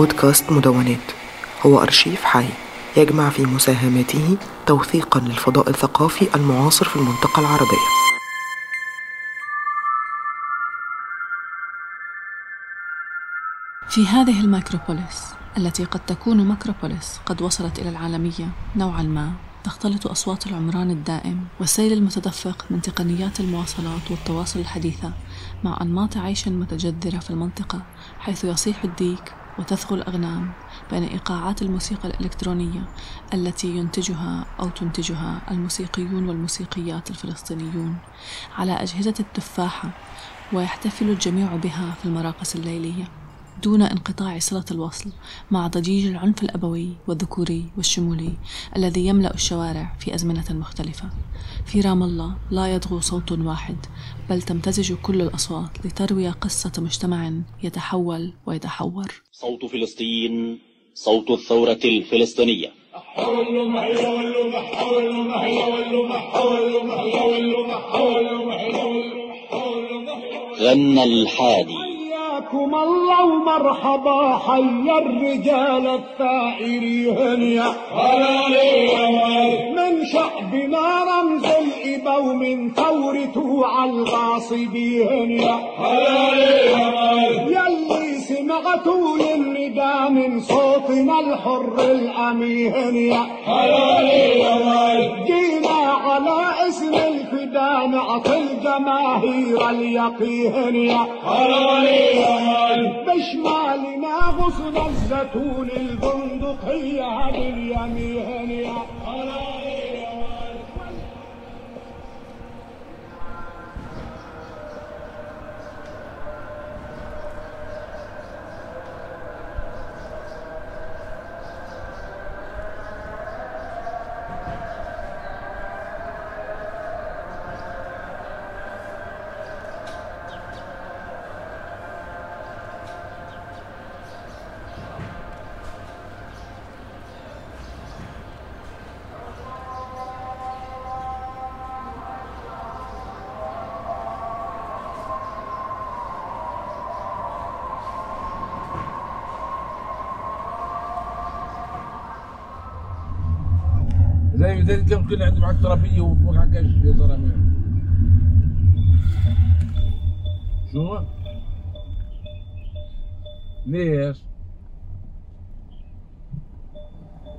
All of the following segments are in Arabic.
بودكاست مدونات. هو أرشيف حي. يجمع في مساهماته توثيقا للفضاء الثقافي المعاصر في المنطقة العربية. في هذه الميكروبوليس التي قد تكون مكروبوليس قد وصلت إلى العالمية نوعا ما تختلط أصوات العمران الدائم والسيل المتدفق من تقنيات المواصلات والتواصل الحديثة مع أنماط عيش متجذرة في المنطقة حيث يصيح الديك وتثغو الأغنام بين إيقاعات الموسيقى الإلكترونية التي ينتجها أو تنتجها الموسيقيون والموسيقيات الفلسطينيون على أجهزة التفاحة ويحتفل الجميع بها في المراقص الليلية. دون انقطاع صلة الوصل مع ضجيج العنف الأبوي والذكوري والشمولي الذي يملأ الشوارع في أزمنة مختلفة. في رام الله لا يضغو صوت واحد بل تمتزج كل الأصوات لتروي قصة مجتمع يتحول ويتحور. صوت فلسطين صوت الثورة الفلسطينية. غنى الحادي حياكم الله ومرحبا حي الرجال الثائرين يا من شعبنا رمز الإبا ومن ثورته على الغاصبين يا يلي سمعتوا للنداء من صوتنا الحر الأمين. يا جينا على اسم الفدا نعطي الجماهير اليقين يا بشمالنا غصن الزيتون البندقية باليمين يا زي زي اليوم كنا عندي معك ترابيه ووقع كاش يا زلمه شو؟ ليش؟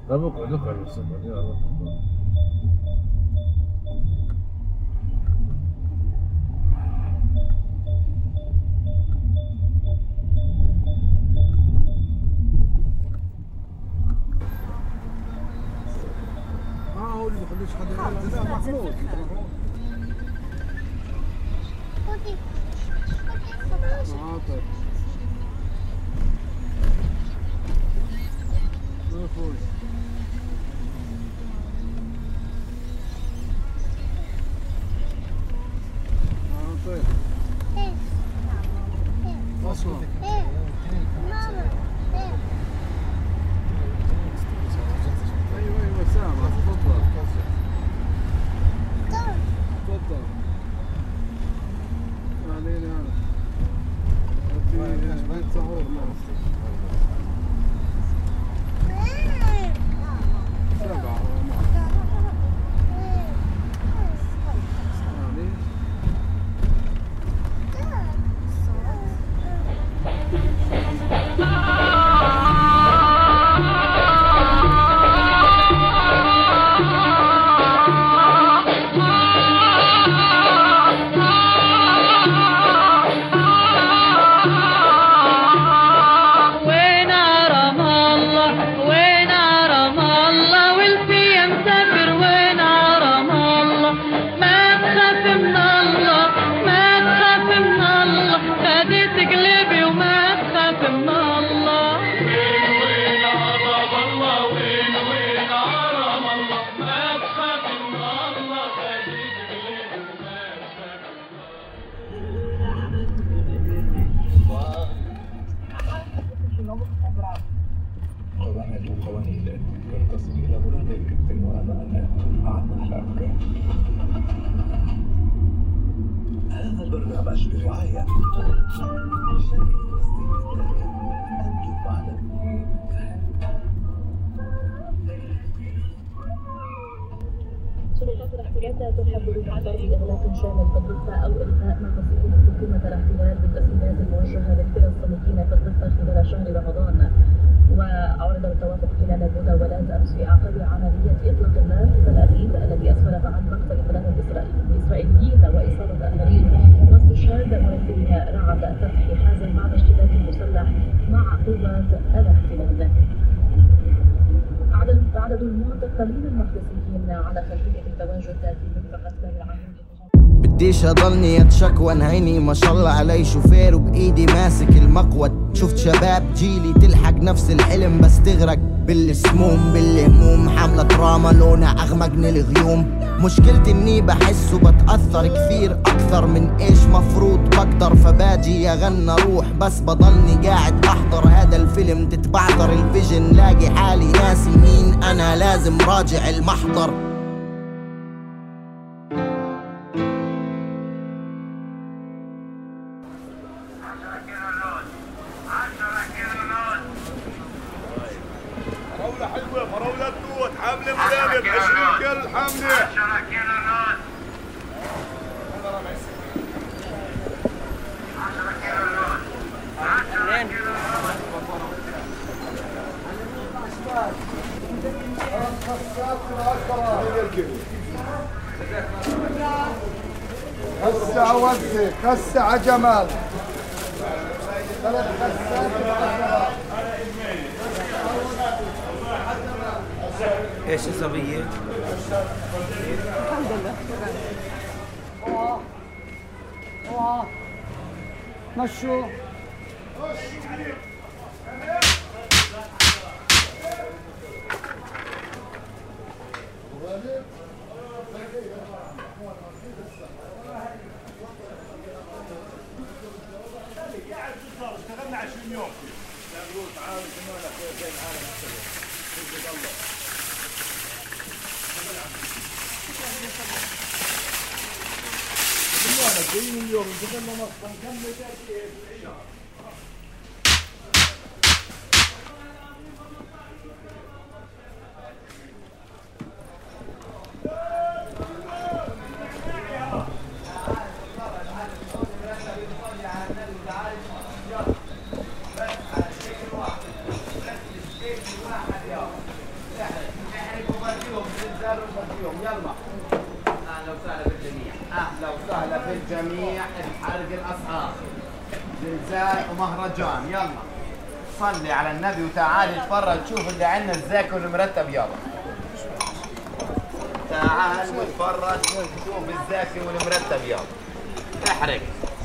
طب اقعد اقعد بس اقعد ما هو اللي بيخليش حد لا محمود عاطف ما يفوز عاطف أصلا علينا. أنا قواعد وقوانين ينتصب إلى مرادك في المؤامرة أعمق الأفكار هذا البرنامج برعاية. أنتم مع العالميين سلطات الاحتلال لا تلحق بمعبر إغلاق شامل بالضفة أو إلغاء ما تصفه حكومة الاحتلال بالتسهيلات الموجهة للفلسطينيين في في أعقاب عملية إطلاق النار أبيب الذي أسفر عن مقتل ثلاثة إسرائيل- إسرائيليين وإصابة آخرين واستشهاد مرتبها رعد فتحي حازم بعد اشتباك مسلح مع قوات الاحتلال عدد عدد المعتقلين المحدثين على خلفية التواجد في بديش أضلني اتشك وانهيني ما شاء الله علي. شوفير وبايدي ماسك المقود. شفت شباب جيلي تلحق نفس الحلم بس تغرق بالسموم. بالهموم حاملة دراما لونها أغمق من الغيوم. مشكلتي إني بحس وبتأثر كثير أكثر من إيش مفروض. بقدر فباجي أغنى روح بس بضلني قاعد أحضر هذا الفيلم. تتبعثر الفيجن لاقي حالي ناسي مين. أنا لازم راجع المحضر. فراولة حلوة فراولة توت حملة ملابس 20 كيلو الحملة هسه وزك هسه جمال. ثلاث خسات ايش الصبية؟ الحمد لله اوعى اوعى مشوا اشتغلنا 20 يوم bu arada beyin yolunda da mamaktan kendi derdi. أهلا وسهلا بالجميع بحرق الاسعار زلزال ومهرجان. يلا صلي على النبي وتعال اتفرج. شوف اللي عندنا الزاكي والمرتب يلا. تعال واتفرج. شوف الزاكي والمرتب يلا. احرق.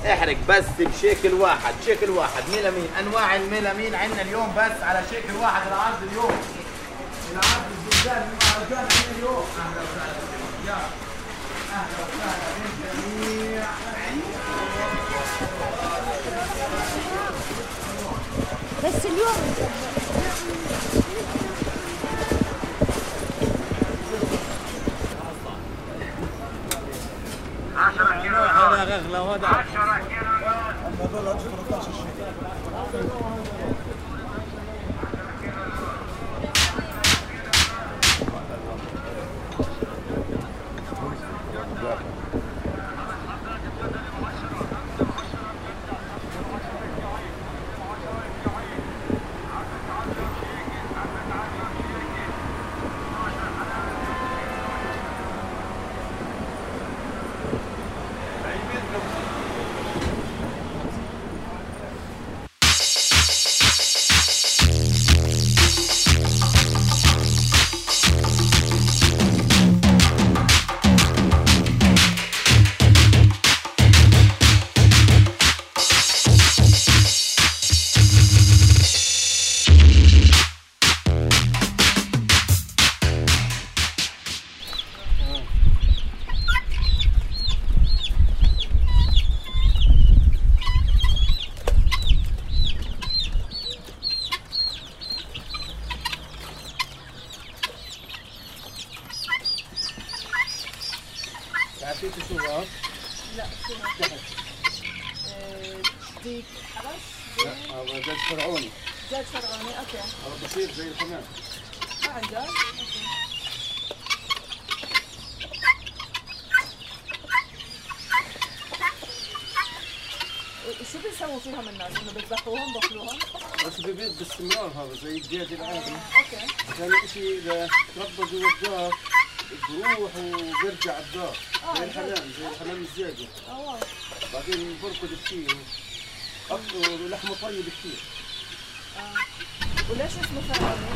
احرق بس بشكل واحد. شكل واحد. ميلامين. أنواع الميلامين عندنا اليوم بس على شكل واحد. العرض اليوم. العرض الزلزال المهرجان اليوم. أهلا وسهلا. يلا. بس اليوم. هذا اغلى وهذا تعرفين فرعوني دجاج فرغاني okay آه بسيط زي الحمام ما عندك شو بيسووا فيهم الناس؟ إنه بيذبحوهم باكلوهم؟ بس بيبيض باستمرار هذا زي الدجاج العادي okay. ثاني شيء إذا تربى جوا الدار بروح وبرجع الدار. آه، زي. الحمام زي الحمام الزاجل آه بعدين بركض كثير. أكثر لحمة طيب كثير. وليش اسمه فرغاني؟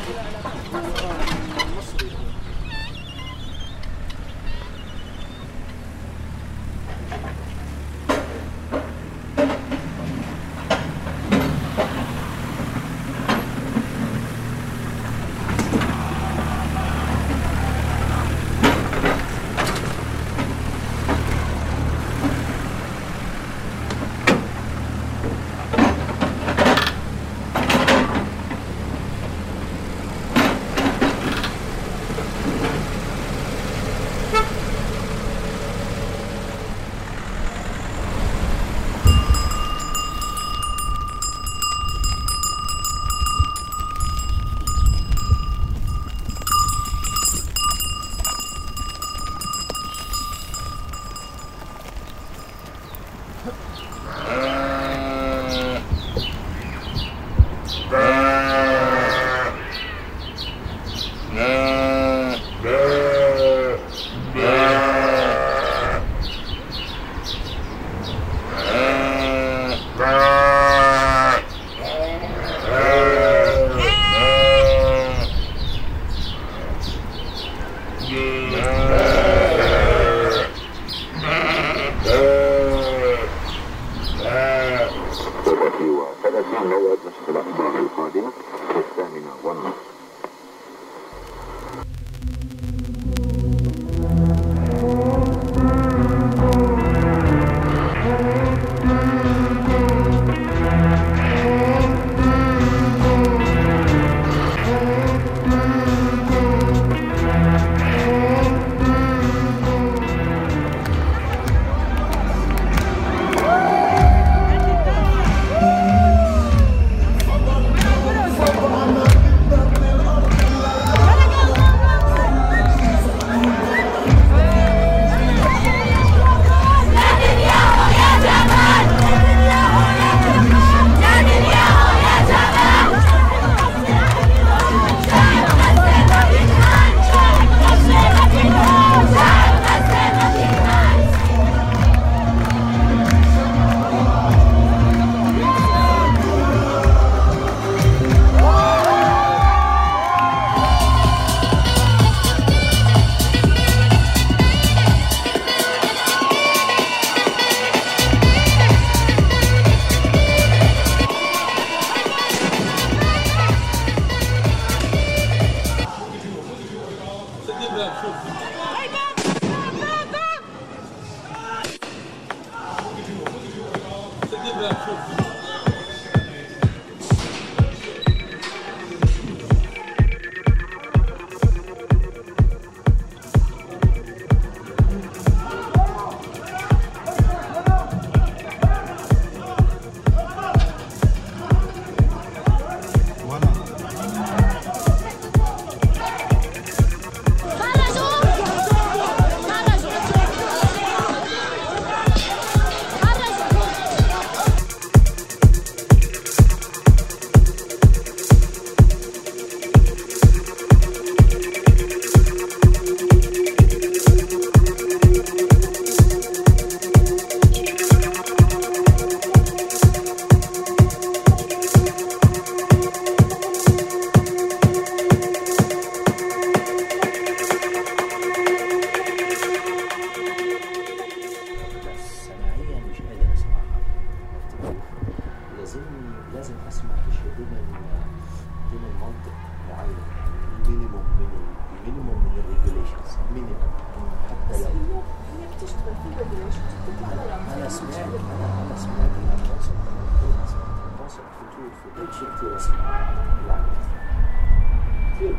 كثير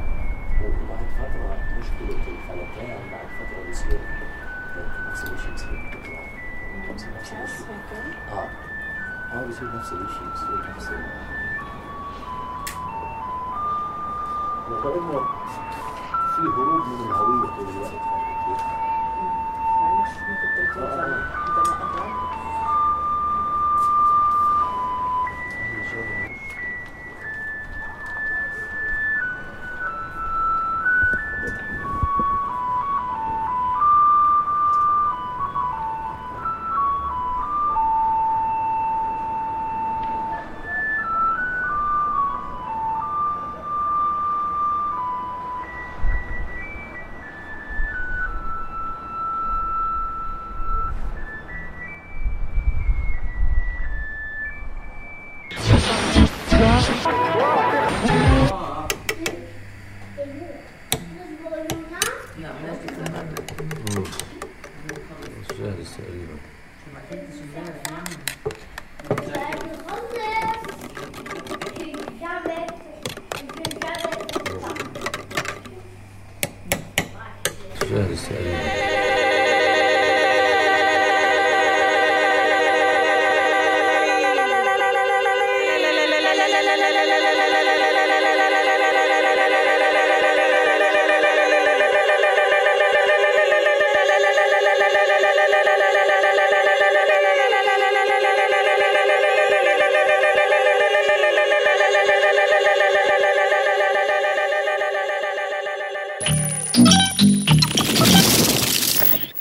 وبعد فترة مشكلة الفلتان بعد فترة بيصير نفس آه بيصير نفس نفس ال- وكأنه في هروب من الهوية طول الوقت aparecer aí, mano. Deixa eu aí, mano.